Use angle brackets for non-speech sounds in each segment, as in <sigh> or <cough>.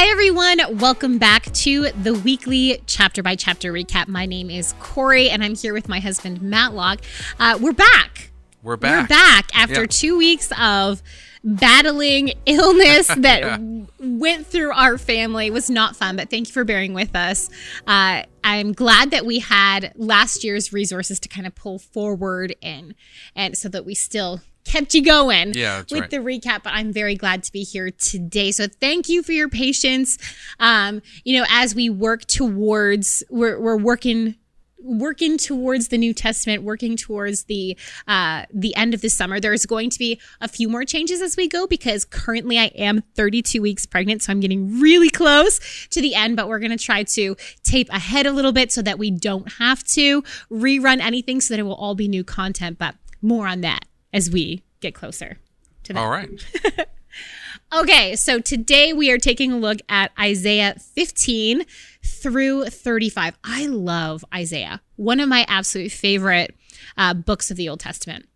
Hi, everyone. Welcome back to the weekly chapter by chapter recap. My name is Corey, and I'm here with my husband, Matlock. Uh, we're back. We're back. We're back after Yeah. two weeks of battling <laughs> illness <laughs> that went through our family. It was not fun, but thank you for bearing with us. Uh, I'm glad that we had last year's resources to kind of pull forward in, and so that we still kept you going Yeah, with right. the recap. But I'm very glad to be here today. So thank you for your patience. Um, you know, as we work towards, we're we're working working towards the New Testament, working towards the uh, the end of the summer. There's going to be a few more changes as we go because currently I am 32 weeks pregnant, so I'm getting really close to the end. But we're going to try to tape ahead a little bit so that we don't have to rerun anything, so that it will all be new content. But more on that as we get closer to that. All right. <laughs> Okay, so today we are taking a look at Isaiah 15 through 35. I love Isaiah, one of my absolute favorite uh, books of the Old Testament.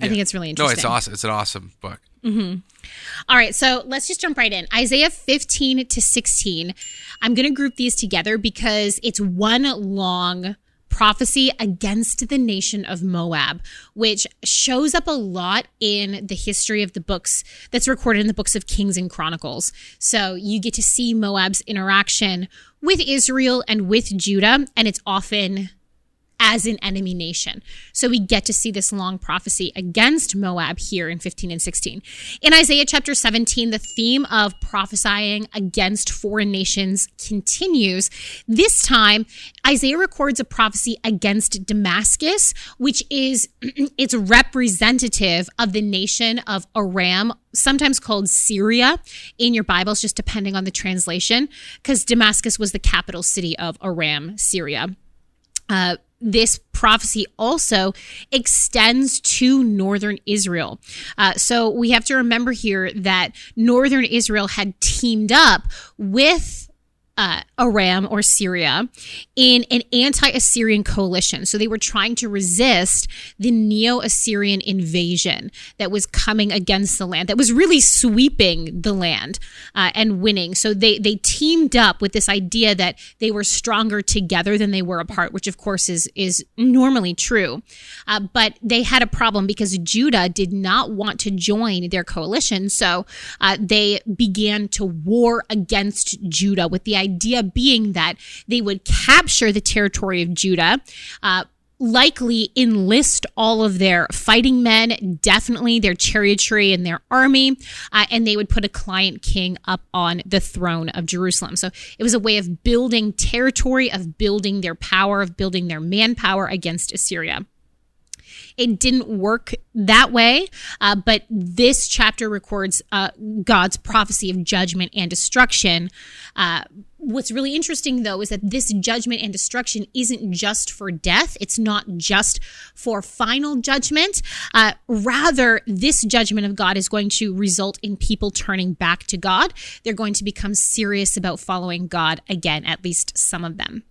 I think it's really interesting. No, it's awesome. It's an awesome book. All right, so let's just jump right in. Isaiah 15 to 16. I'm going to group these together because it's one long prophecy against the nation of Moab, which shows up a lot in the history of the books that's recorded in the books of Kings and Chronicles. So you get to see Moab's interaction with Israel and with Judah, and it's often as an enemy nation. So we get to see this long prophecy against Moab here in 15 and 16. In Isaiah chapter 17, the theme of prophesying against foreign nations continues. This time, Isaiah records a prophecy against Damascus, which is <clears throat> it's representative of the nation of Aram, sometimes called Syria in your Bibles, just depending on the translation, because Damascus was the capital city of Aram, Syria uh, this prophecy also extends to northern Israel. Uh, so we have to remember here that northern Israel had teamed up with uh, Aram or Syria in an anti Assyrian coalition. So they were trying to resist the Neo Assyrian invasion that was coming against the land, that was really sweeping the land uh, and winning. So they, they teamed up with this idea that they were stronger together than they were apart, which of course is, is normally true. Uh, but they had a problem because Judah did not want to join their coalition. So uh, they began to war against Judah with the idea being that they would capture the territory of Judah. Uh, likely enlist all of their fighting men, definitely their chariotry and their army, uh, and they would put a client king up on the throne of Jerusalem. So it was a way of building territory, of building their power, of building their manpower against Assyria. It didn't work that way, uh, but this chapter records uh, God's prophecy of judgment and destruction. Uh, what's really interesting, though, is that this judgment and destruction isn't just for death, it's not just for final judgment. Uh, rather, this judgment of God is going to result in people turning back to God. They're going to become serious about following God again, at least some of them.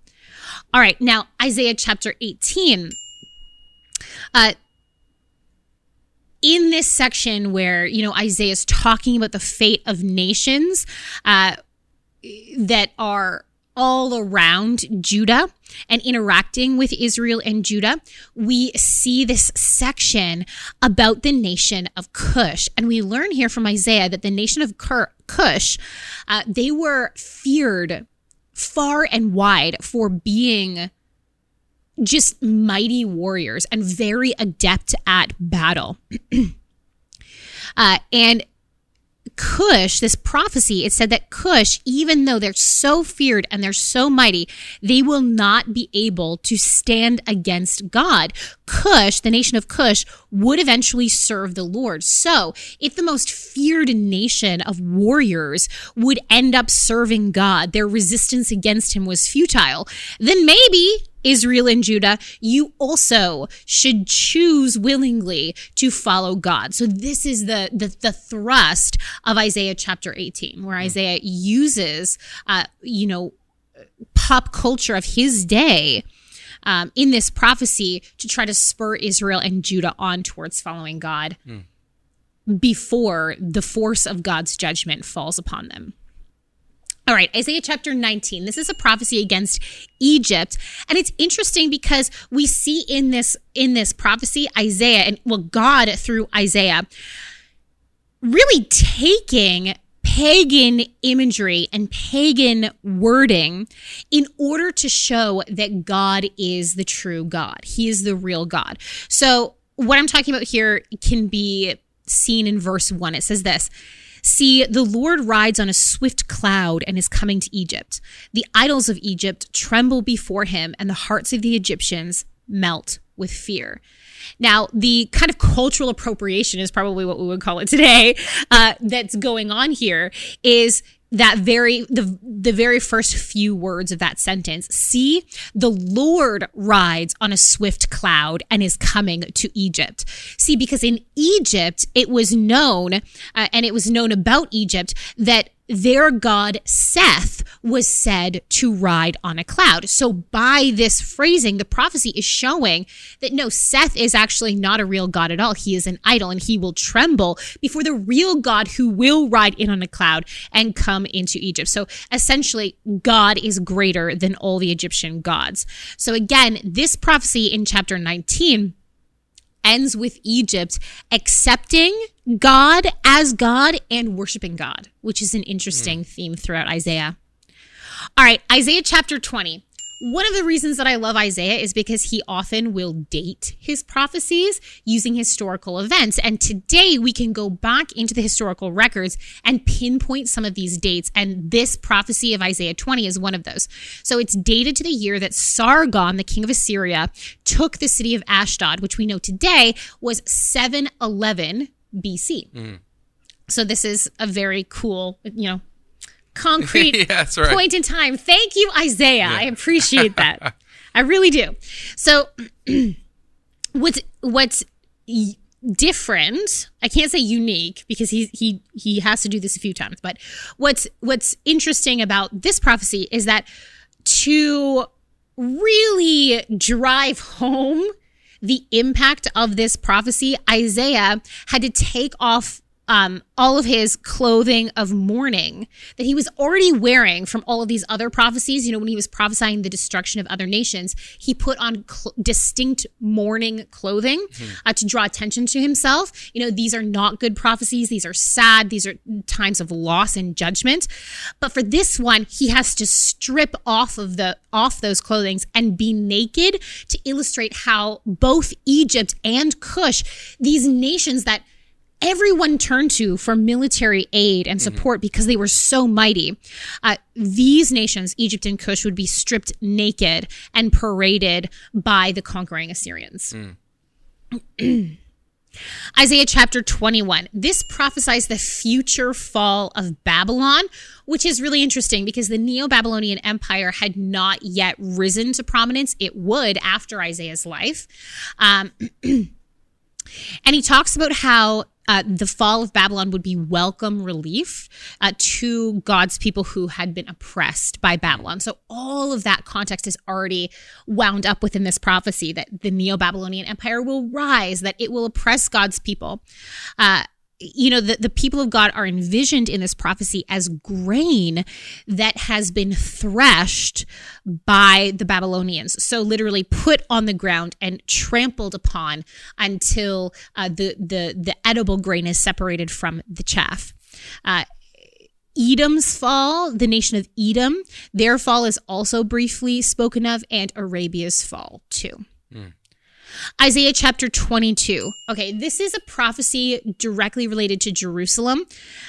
All right, now Isaiah chapter 18. Uh, in this section where you know Isaiah is talking about the fate of nations uh, that are all around Judah and interacting with Israel and Judah, we see this section about the nation of Cush. And we learn here from Isaiah that the nation of Cush, uh, they were feared far and wide for being just mighty warriors and very adept at battle. <clears throat> uh, and Cush, this prophecy, it said that Cush, even though they're so feared and they're so mighty, they will not be able to stand against God. Cush, the nation of Cush, would eventually serve the Lord. So, if the most feared nation of warriors would end up serving God, their resistance against him was futile, then maybe Israel and Judah, you also should choose willingly to follow God. So this is the the, the thrust of Isaiah chapter 18, where Isaiah uses, uh, you know, pop culture of his day um, in this prophecy to try to spur Israel and Judah on towards following God before the force of God's judgment falls upon them. All right, Isaiah chapter 19. This is a prophecy against Egypt. And it's interesting because we see in this in this prophecy Isaiah and well God through Isaiah really taking pagan imagery and pagan wording in order to show that God is the true God. He is the real God. So what I'm talking about here can be seen in verse 1. It says this See, the Lord rides on a swift cloud and is coming to Egypt. The idols of Egypt tremble before him, and the hearts of the Egyptians melt with fear. Now, the kind of cultural appropriation is probably what we would call it today uh, that's going on here is that very the the very first few words of that sentence. See the lord rides on a swift cloud and is coming to egypt. See because in egypt it was known uh, and it was known about egypt that their god Seth was said to ride on a cloud. So by this phrasing, the prophecy is showing that no, Seth is actually not a real god at all. He is an idol and he will tremble before the real God who will ride in on a cloud and come into Egypt. So essentially, God is greater than all the Egyptian gods. So again, this prophecy in chapter 19 ends with Egypt accepting God as God and worshiping God, which is an interesting mm. theme throughout Isaiah. All right, Isaiah chapter 20. One of the reasons that I love Isaiah is because he often will date his prophecies using historical events. And today we can go back into the historical records and pinpoint some of these dates. And this prophecy of Isaiah 20 is one of those. So it's dated to the year that Sargon, the king of Assyria, took the city of Ashdod, which we know today was 711 BC. Mm. So this is a very cool, you know, concrete <laughs> yeah, right. point in time. Thank you, Isaiah. Yeah. I appreciate that. <laughs> I really do. So, <clears throat> what's what's different? I can't say unique because he he he has to do this a few times. But what's what's interesting about this prophecy is that to really drive home the impact of this prophecy, Isaiah had to take off um, all of his clothing of mourning that he was already wearing from all of these other prophecies. You know, when he was prophesying the destruction of other nations, he put on cl- distinct mourning clothing mm-hmm. uh, to draw attention to himself. You know, these are not good prophecies. These are sad. These are times of loss and judgment. But for this one, he has to strip off of the off those clothings and be naked to illustrate how both Egypt and Cush, these nations that everyone turned to for military aid and mm-hmm. support mm-hmm. because they were so mighty. Uh, these nations, Egypt and Cush, would be stripped naked and paraded by the conquering Assyrians. Mm. <clears throat> Isaiah chapter 21. This prophesies the future fall of Babylon, which is really interesting because the Neo Babylonian Empire had not yet risen to prominence. It would after Isaiah's life. Um, <clears throat> and he talks about how uh, the fall of Babylon would be welcome relief uh, to God's people who had been oppressed by Babylon. So all of that context is already wound up within this prophecy that the Neo Babylonian Empire will rise, that it will oppress God's people. Uh, you know, the, the people of God are envisioned in this prophecy as grain that has been threshed by the Babylonians. So literally put on the ground and trampled upon until uh, the, the, the edible grain is separated from the chaff. Uh, Edom's fall, the nation of Edom, their fall is also briefly spoken of, and Arabia's fall too. Mm. Isaiah chapter 22. Okay, this is a prophecy directly related to Jerusalem.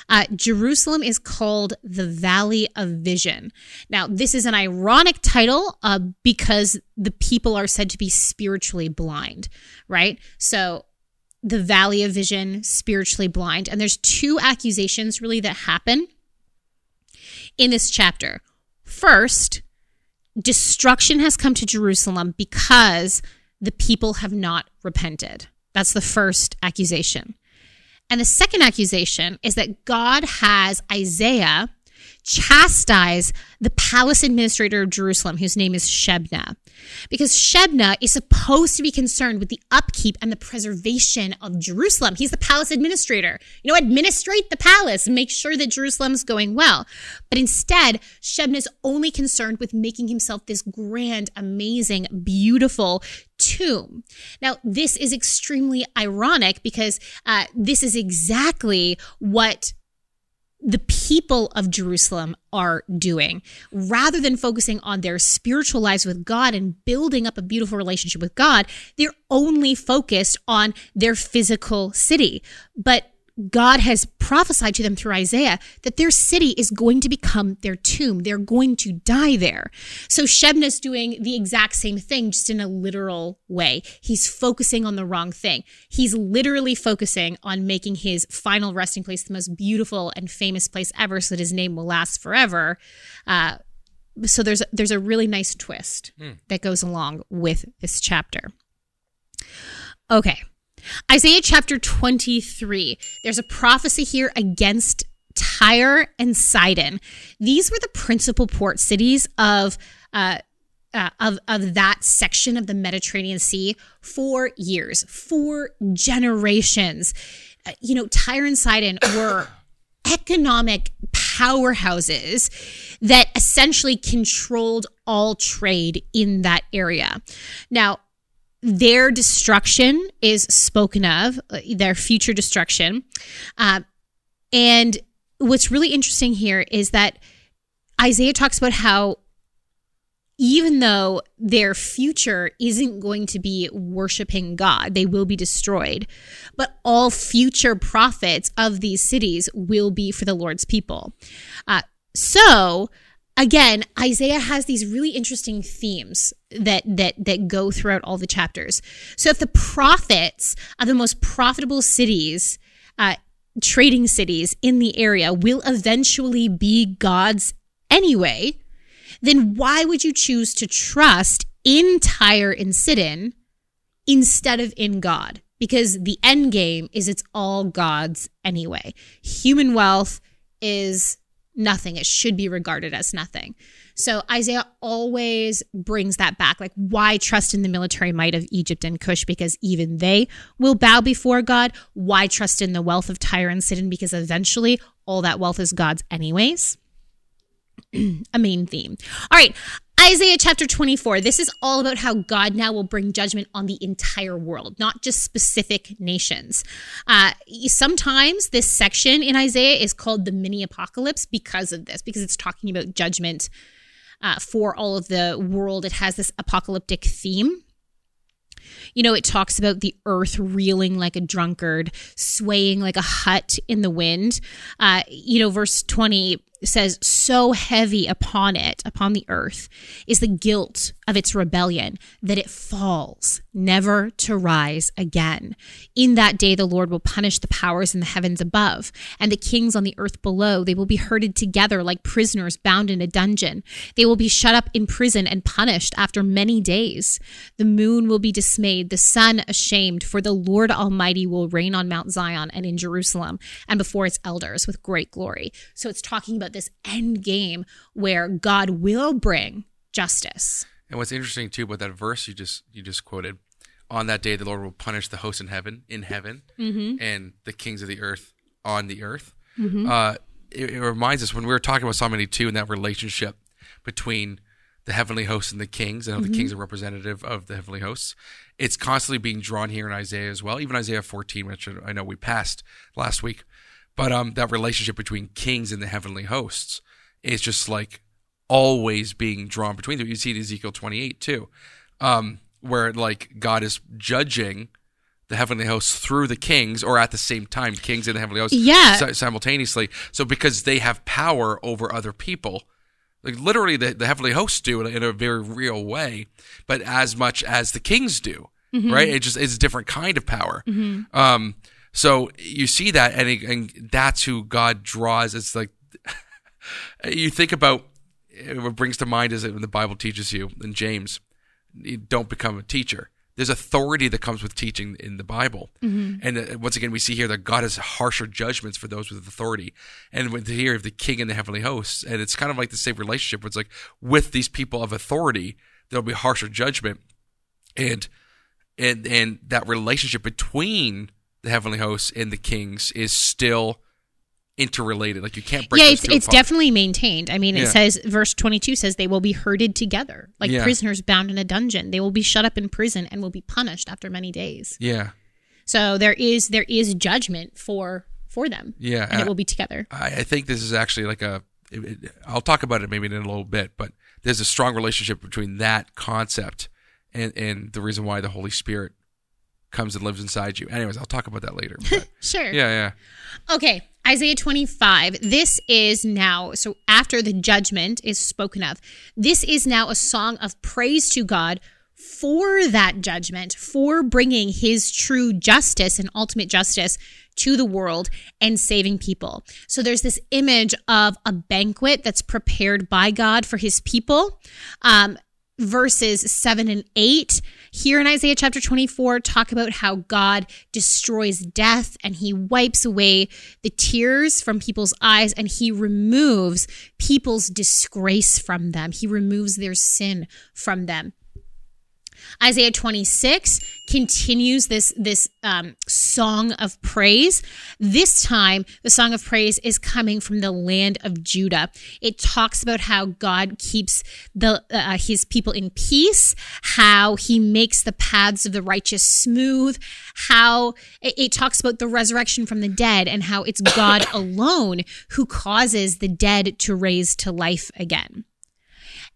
Uh, Jerusalem is called the Valley of Vision. Now, this is an ironic title uh, because the people are said to be spiritually blind, right? So, the Valley of Vision, spiritually blind. And there's two accusations really that happen in this chapter. First, destruction has come to Jerusalem because the people have not repented. That's the first accusation. And the second accusation is that God has Isaiah chastise the palace administrator of Jerusalem, whose name is Shebna, because Shebna is supposed to be concerned with the upkeep and the preservation of Jerusalem. He's the palace administrator. You know, administrate the palace and make sure that Jerusalem's going well. But instead, Shebna is only concerned with making himself this grand, amazing, beautiful tomb. Now, this is extremely ironic because uh, this is exactly what the people of Jerusalem are doing. Rather than focusing on their spiritual lives with God and building up a beautiful relationship with God, they're only focused on their physical city. But God has prophesied to them through Isaiah that their city is going to become their tomb. They're going to die there. So Shebna's doing the exact same thing, just in a literal way. He's focusing on the wrong thing. He's literally focusing on making his final resting place the most beautiful and famous place ever so that his name will last forever. Uh, so there's there's a really nice twist mm. that goes along with this chapter. Okay. Isaiah chapter 23, there's a prophecy here against Tyre and Sidon. These were the principal port cities of uh, uh, of of that section of the Mediterranean Sea for years, for generations. Uh, you know, Tyre and Sidon <coughs> were economic powerhouses that essentially controlled all trade in that area. Now, their destruction is spoken of, uh, their future destruction. Uh, and what's really interesting here is that Isaiah talks about how even though their future isn't going to be worshiping God, they will be destroyed, but all future profits of these cities will be for the Lord's people. Uh, so, again, Isaiah has these really interesting themes that that that go throughout all the chapters. So if the profits of the most profitable cities, uh, trading cities in the area will eventually be God's anyway, then why would you choose to trust in Tyre and Sidon instead of in God? Because the end game is it's all God's anyway. Human wealth is nothing. It should be regarded as nothing. So Isaiah always brings that back. Like, why trust in the military might of Egypt and Cush? Because even they will bow before God. Why trust in the wealth of Tyre and Sidon? Because eventually all that wealth is God's, anyways. <clears throat> a main theme. All right. Isaiah chapter 24. This is all about how God now will bring judgment on the entire world, not just specific nations. Uh, sometimes this section in Isaiah is called the mini apocalypse because of this, because it's talking about judgment uh, for all of the world. It has this apocalyptic theme. You know, it talks about the earth reeling like a drunkard, swaying like a hut in the wind. Uh, you know, verse 20 says, So heavy upon it, upon the earth, is the guilt of its rebellion that it falls, never to rise again. In that day, the Lord will punish the powers in the heavens above, and the kings on the earth below. They will be herded together like prisoners bound in a dungeon. They will be shut up in prison and punished after many days. The moon will be dismayed, the sun ashamed, for the Lord Almighty will reign on Mount Zion and in Jerusalem and before its elders with great glory. So it's talking about this end game where God will bring justice. And what's interesting too about that verse you just you just quoted, on that day the Lord will punish the hosts in heaven in heaven mm-hmm. and the kings of the earth on the earth. Mm-hmm. Uh, it, it, reminds us when we were talking about Psalm 82 and that relationship between the heavenly hosts and the kings, and mm-hmm. the kings are representative of the heavenly hosts. It's constantly being drawn here in Isaiah as well, even Isaiah 14, which I know we passed last week. But um, that relationship between kings and the heavenly hosts is just like always being drawn between them. You see it in Ezekiel 28 too, um, where like God is judging the heavenly hosts through the kings or at the same time kings and the heavenly hosts yeah. simultaneously so because they have power over other people like literally the, the heavenly hosts do in a very real way but as much as the kings do mm-hmm. right it just it's a different kind of power mm-hmm. um so you see that, and, it, and that's who God draws. It's like <laughs> you think about what brings to mind is when the Bible teaches you in James, you don't become a teacher. there's authority that comes with teaching in the Bible. Mm-hmm. And uh, once again, we see here that God has harsher judgments for those with authority. And with here of the king and the heavenly hosts, and it's kind of like the same relationship. Where it's like with these people of authority, there'll be harsher judgment, and and and that relationship between the heavenly hosts and the kings is still interrelated. Like you can't break. yeah, it's it's apart. definitely maintained. I mean, it Yeah. says verse 22 says they will be herded together like Yeah. prisoners bound in a dungeon. They will be shut up in prison and will be punished after many days. yeah, So there is there is judgment for for them. yeah. And I- it will be together. I, I think this is actually like a. it- it- I'll talk about it maybe in a little bit, but there's a strong relationship between that concept and and the reason why the Holy Spirit comes and lives inside you. Anyways, I'll talk about that later. <laughs> Sure. yeah, yeah, Okay, Isaiah 25. This is now, so after the judgment is spoken of, this is now a song of praise to God for that judgment, for bringing his true justice and ultimate justice to the world and saving people. So there's this image of a banquet that's prepared by God for his people. Um, verses 7 and 8 here in Isaiah chapter 24 talk about how God destroys death and he wipes away the tears from people's eyes and he removes people's disgrace from them. He removes their sin from them. Isaiah 26 continues this this um, song of praise. This time, the song of praise is coming from the land of Judah. It talks about how God keeps the uh, His people in peace, how He makes the paths of the righteous smooth, how it, it talks about the resurrection from the dead, and how it's God <coughs> alone who causes the dead to raise to life again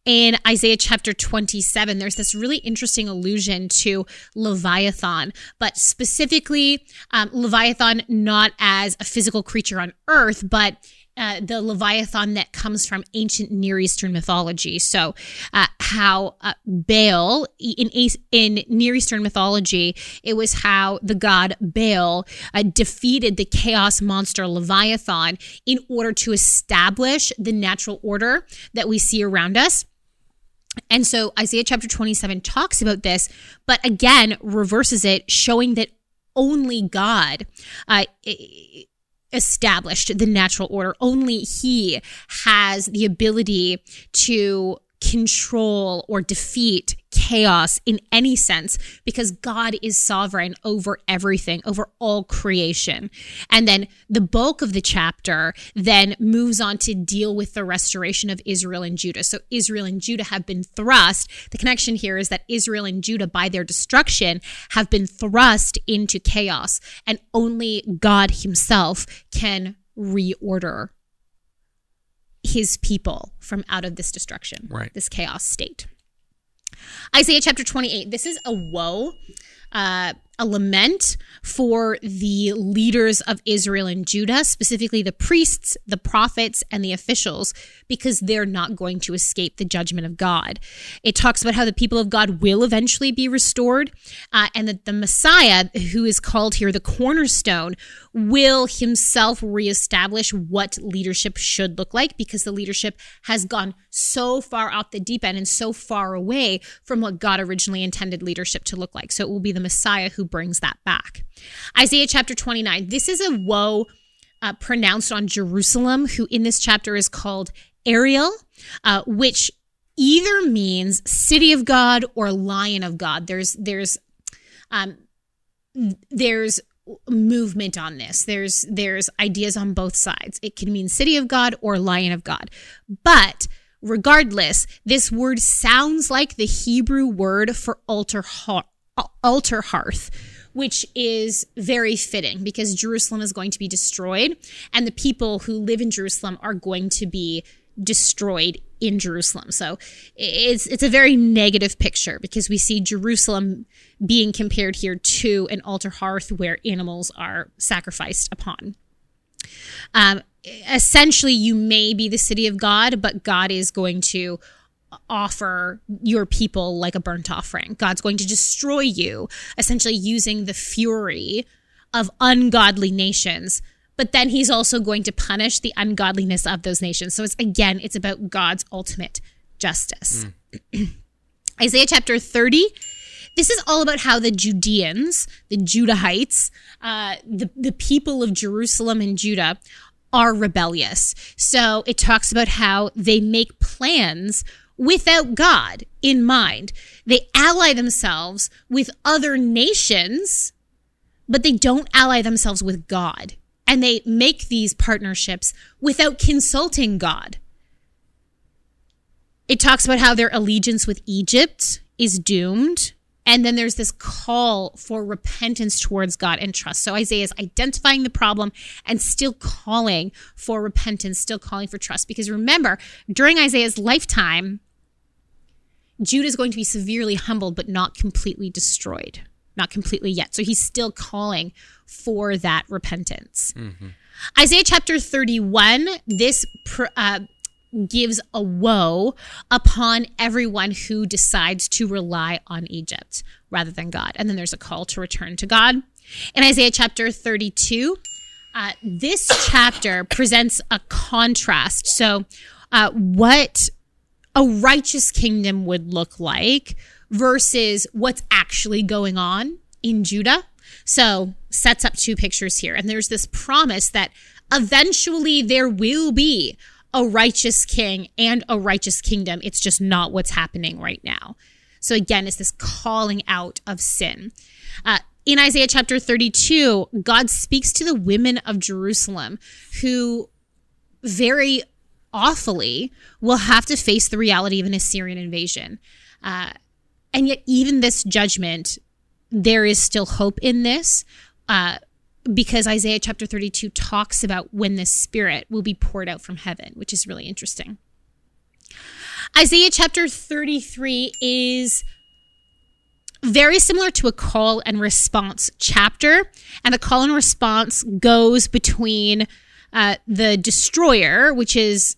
in Isaiah chapter 27, there's this really interesting allusion to Leviathan, but specifically um, Leviathan not as a physical creature on earth, but uh, the Leviathan that comes from ancient Near Eastern mythology. So, uh, how uh, Baal in in Near Eastern mythology, it was how the god Baal uh, defeated the chaos monster Leviathan in order to establish the natural order that we see around us. And so Isaiah chapter 27 talks about this, but again reverses it, showing that only God uh, established the natural order. Only He has the ability to control or defeat chaos in any sense because God is sovereign over everything, over all creation. And then the bulk of the chapter then moves on to deal with the restoration of Israel and Judah. So Israel and Judah have been thrust. The connection here is that Israel and Judah, by their destruction, have been thrust into chaos, and only God Himself can reorder his people from out of this destruction, Right. this chaos state. Isaiah chapter 28. This is a woe, uh, a lament for the leaders of Israel and Judah, specifically the priests, the prophets, and the officials, because they're not going to escape the judgment of God. It talks about how the people of God will eventually be restored, uh, and that the Messiah, who is called here the cornerstone, will himself reestablish what leadership should look like because the leadership has gone so far off the deep end and so far away from what God originally intended leadership to look like. So it will be the Messiah who brings that back. Isaiah chapter 29. This is a woe uh, pronounced on Jerusalem, who in this chapter is called Ariel, uh, which either means city of God or lion of God. There's there's um, there's movement on this. There's there's ideas on both sides. It can mean city of God or lion of God. But regardless, this word sounds like the Hebrew word for altar altar hearth, which is very fitting because Jerusalem is going to be destroyed and the people who live in Jerusalem are going to be destroyed in Jerusalem. So it's it's a very negative picture because we see Jerusalem being compared here to an altar hearth where animals are sacrificed upon. Um, essentially, you may be the city of God, but God is going to offer your people like a burnt offering. God's going to destroy you, essentially using the fury of ungodly nations. But then he's also going to punish the ungodliness of those nations. So it's again, it's about God's ultimate justice. <clears throat> Isaiah chapter 30. this is all about how the Judeans, the Judahites, uh, the, the people of Jerusalem and Judah are rebellious. So it talks about how they make plans without God in mind. They ally themselves with other nations, but they don't ally themselves with God. And they make these partnerships without consulting God. It talks about how their allegiance with Egypt is doomed. And then there's this call for repentance towards God and trust. So Isaiah is identifying the problem and still calling for repentance, still calling for trust. Because remember, during Isaiah's lifetime, Judah is going to be severely humbled, but not completely destroyed, not completely yet. So he's still calling for that repentance. Mm-hmm. Isaiah chapter 31, this uh, gives a woe upon everyone who decides to rely on Egypt rather than God. And then there's a call to return to God. In Isaiah chapter 32, uh, this chapter presents a contrast. So, uh, what a righteous kingdom would look like versus what's actually going on in Judah. So, sets up two pictures here. And there's this promise that eventually there will be a righteous king and a righteous kingdom. It's just not what's happening right now. So again, it's this calling out of sin. Uh, in Isaiah chapter 32, God speaks to the women of Jerusalem who very awfully will have to face the reality of an Assyrian invasion. Uh, and yet, even this judgment, there is still hope in this. Uh, because Isaiah chapter 32 talks about when the Spirit will be poured out from heaven, which is really interesting. Isaiah chapter 33 is very similar to a call and response chapter. And the call and response goes between uh, the destroyer, which is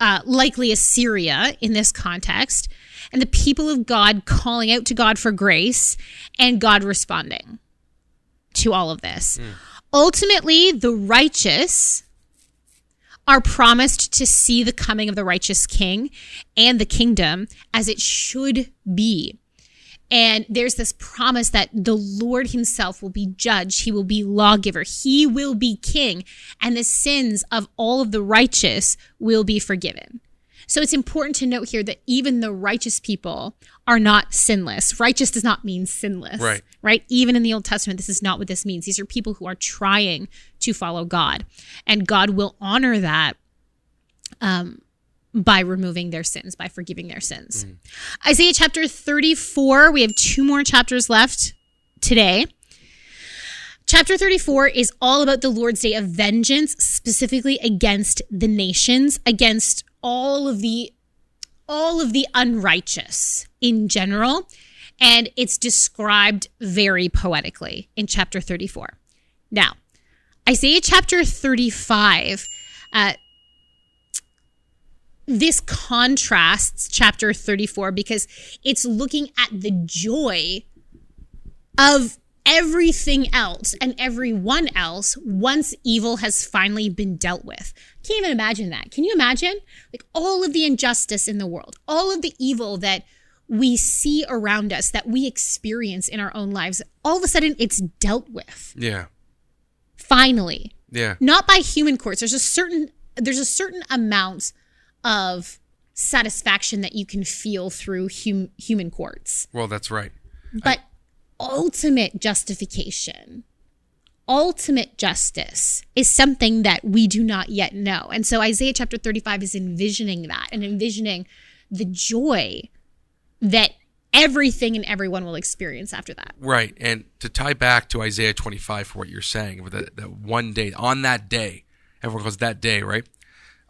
uh, likely Assyria in this context, and the people of God calling out to God for grace and God responding to all of this. Mm. Ultimately, the righteous are promised to see the coming of the righteous king and the kingdom as it should be. And there's this promise that the Lord himself will be judge. He will be lawgiver. He will be king and the sins of all of the righteous will be forgiven. So it's important to note here that even the righteous people are not sinless. Righteous does not mean sinless. Right. Right. Even in the Old Testament, this is not what this means. These are people who are trying to follow God, and God will honor that. Um, by removing their sins, by forgiving their sins. Mm. Isaiah chapter 34, we have two more chapters left today. Chapter 34 is all about the Lord's day of vengeance, specifically against the nations, against all of the all of the unrighteous in general and it's described very poetically in chapter 34 now isaiah chapter 35 uh, this contrasts chapter 34 because it's looking at the joy of everything else and everyone else once evil has finally been dealt with. Can't even imagine that. Can you imagine? Like all of the injustice in the world, all of the evil that we see around us, that we experience in our own lives, all of a sudden it's dealt with. Yeah. Finally. Yeah. Not by human courts. There's a certain there's a certain amount of satisfaction that you can feel through hum, human courts. Well, that's right. But I- ultimate justification, ultimate justice is something that we do not yet know. And so Isaiah chapter 35 is envisioning that and envisioning the joy that everything and everyone will experience after that. Right. And to tie back to Isaiah 25 for what you're saying, with that, that one day, on that day, everyone calls that day, right?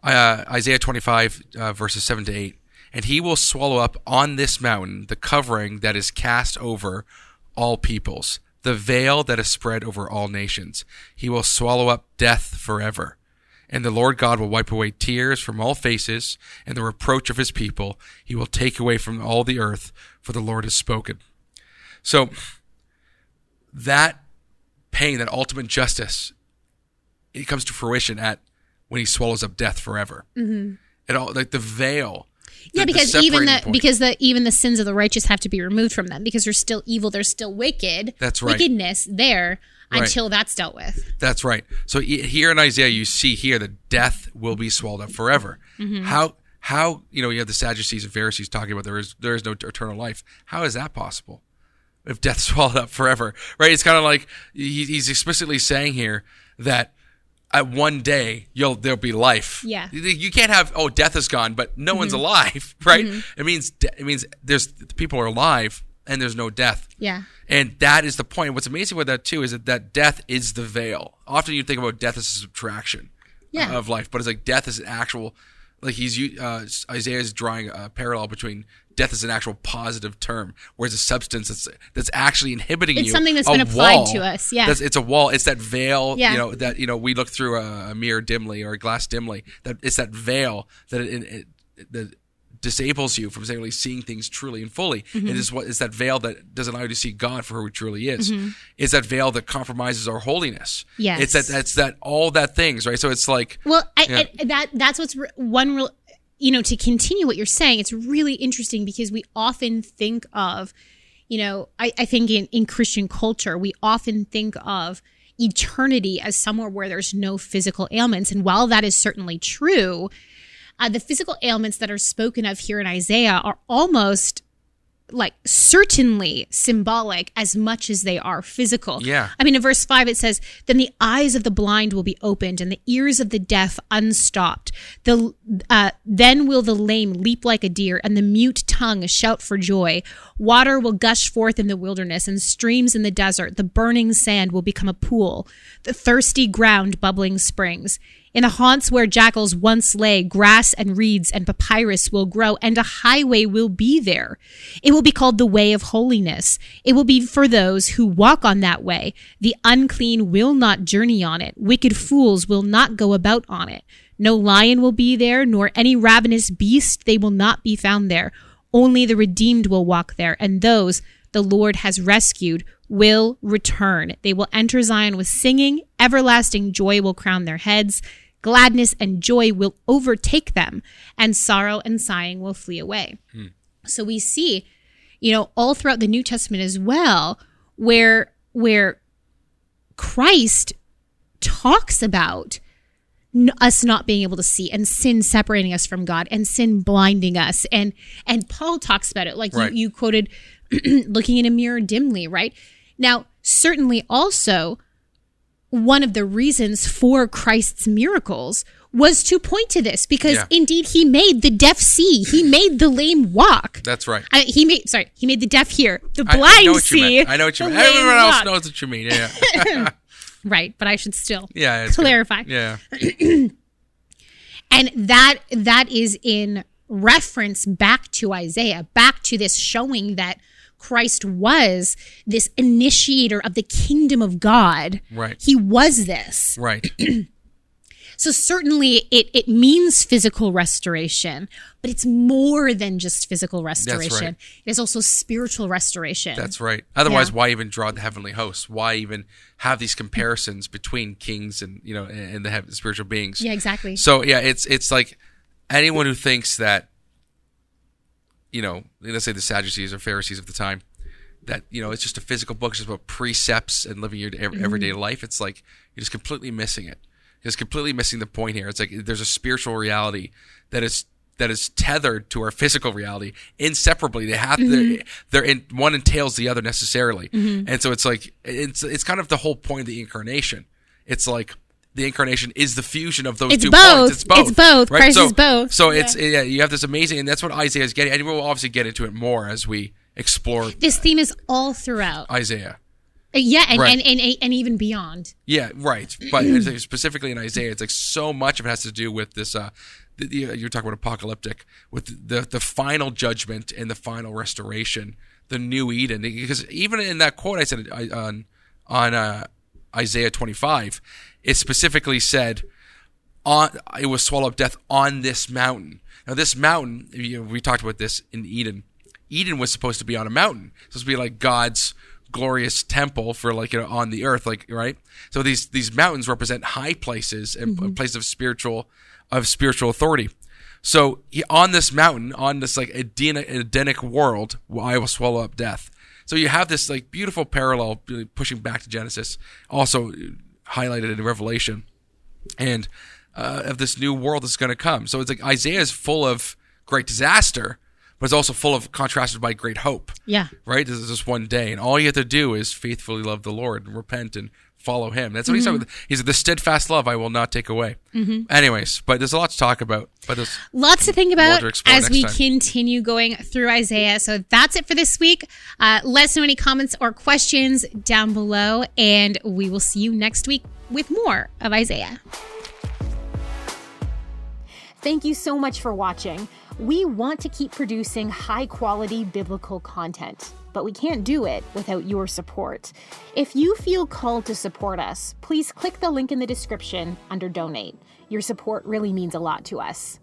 Uh, Isaiah 25, uh, verses 7 to 8. And he will swallow up on this mountain the covering that is cast over all peoples, the veil that is spread over all nations. He will swallow up death forever. And the Lord God will wipe away tears from all faces and the reproach of his people. He will take away from all the earth, for the Lord has spoken. So, that pain, that ultimate justice, it comes to fruition at when he swallows up death forever. Mm-hmm. And all like the veil yeah, the because even the point. because the even the sins of the righteous have to be removed from them because they're still evil, they're still wicked. That's right. Wickedness there Right. until that's dealt with. That's right. So here in Isaiah, you see here that death will be swallowed up forever. Mm-hmm. How how you know you have the Sadducees and Pharisees talking about there is there is no eternal life. How is that possible? If death's <laughs> swallowed up forever, right? It's kind of like he, he's explicitly saying here that at one day you'll there'll be life. Yeah. You- can't have oh death is gone, but no one's alive, <laughs> right? It means de- it means there's people are alive and there's no death. Yeah. And that is the point. What's amazing with that too is that, that death is the veil. Often you think about death as a subtraction Yeah. of life, but it's like death is an actual. Like he's uh, Isaiah is drawing a parallel between death is an actual positive term, whereas a substance that's that's actually inhibiting It's you. It's something that's been applied wall, to us, yeah. it's a wall. It's that veil. Yeah. You know that you know we look through a, a mirror dimly or a glass dimly. That it's that veil that it, it, it that disables you from really seeing things truly and fully. Mm-hmm. It is what is that veil that doesn't allow you to see God for who He truly is. Mm-hmm. Is that veil that compromises our holiness? Yes. It's that that's that all that things right. So it's like Well, I, Yeah. I, that that's what's re- one real. You know, to continue what you're saying, it's really interesting because we often think of, you know, I, I think in, in Christian culture, we often think of eternity as somewhere where there's no physical ailments. And while that is certainly true, uh, the physical ailments that are spoken of here in Isaiah are almost like certainly symbolic as much as they are physical. Yeah. I mean, in verse 5, it says, Then the eyes of the blind will be opened and the ears of the deaf unstopped. The, uh, then will the lame leap like a deer and the mute tongue shout for joy. Water will gush forth in the wilderness and streams in the desert. The burning sand will become a pool, the thirsty ground bubbling springs. In the haunts where jackals once lay, grass and reeds and papyrus will grow, and a highway will be there. It will be called the way of holiness. It will be for those who walk on that way. The unclean will not journey on it. Wicked fools will not go about on it. No lion will be there, nor any ravenous beast. They will not be found there. Only the redeemed will walk there, and those the Lord has rescued will return. They will enter Zion with singing. Everlasting joy will crown their heads. Gladness and joy will overtake them, and sorrow and sighing will flee away. Hmm. So we see, you know, all throughout the New Testament as well, where where Christ talks about us not being able to see and sin separating us from God and sin blinding us and and Paul talks about it like Right. you, you quoted <clears throat> looking in a mirror dimly right now certainly also one of the reasons for Christ's miracles was to point to this because Yeah. indeed he made the deaf see he <clears throat> made the lame walk that's right. I, he made sorry he made the deaf hear the blind I know what you see meant. I know what you mean. Everyone else walk. knows what you mean. Yeah. <laughs> Right but I should still yeah it's good. clarify Yeah. <clears throat> and that that is in reference back to Isaiah, back to this showing that Christ was this initiator of the kingdom of God. Right. He was this. Right. <clears throat> So certainly it it means physical restoration, but it's more than just physical restoration. right. It is also spiritual restoration. That's right. Otherwise, Yeah. why even draw the heavenly hosts? Why even have these comparisons between kings and you know and the spiritual beings? yeah, exactly. So yeah, it's it's like anyone who thinks that you know, let's say the Sadducees or Pharisees of the time, that you know it's just a physical book, it's just about precepts and living your ev- mm-hmm. everyday life. It's like you're just completely missing it. You're just completely missing the point here. It's like there's a spiritual reality that is that is tethered to our physical reality inseparably. They have they're, mm-hmm. they're in one entails the other necessarily, mm-hmm. and so it's like it's it's kind of the whole point of the incarnation. It's like the incarnation is the fusion of those It's two both. points. It's both. It's both. Christ so, is both. So it's yeah, you have this amazing, and that's what Isaiah is getting. And we'll obviously get into it more as we explore this theme is all throughout. Isaiah. Uh, yeah, and, Right. and, and and even beyond. Yeah, right. But <clears throat> specifically in Isaiah, it's like so much of it has to do with this. Uh, the, the, you're talking about apocalyptic, with the the final judgment and the final restoration, the new Eden. Because even in that quote I said on on uh, Isaiah 25, it specifically said, "On it was swallow up death on this mountain." Now, this mountain, you know, we talked about this in Eden. Eden was supposed to be on a mountain. It's supposed to be like God's glorious temple for like you know on the earth, like right. So these these mountains represent high places and mm-hmm. places of spiritual of spiritual authority. So he, on this mountain, on this like Edenic, Edenic world, I will swallow up death. So you have this like beautiful parallel really pushing back to Genesis, also highlighted in Revelation, and uh, of this new world that's going to come. So it's like Isaiah is full of great disaster, but it's also full of contrasted by great hope. Yeah. Right? This is just one day, and all you have to do is faithfully love the Lord and repent and follow Him. That's what he's talking about. He's like, the steadfast love I will not take away. Anyways, but there's a lot to talk about. But there's Lots to think about to as we time. continue going through Isaiah. So that's it for this week. Uh, let us know any comments or questions down below, and we will see you next week with more of Isaiah. Thank you so much for watching. We want to keep producing high quality biblical content, but we can't do it without your support. If you feel called to support us, please click the link in the description under donate. Your support really means a lot to us.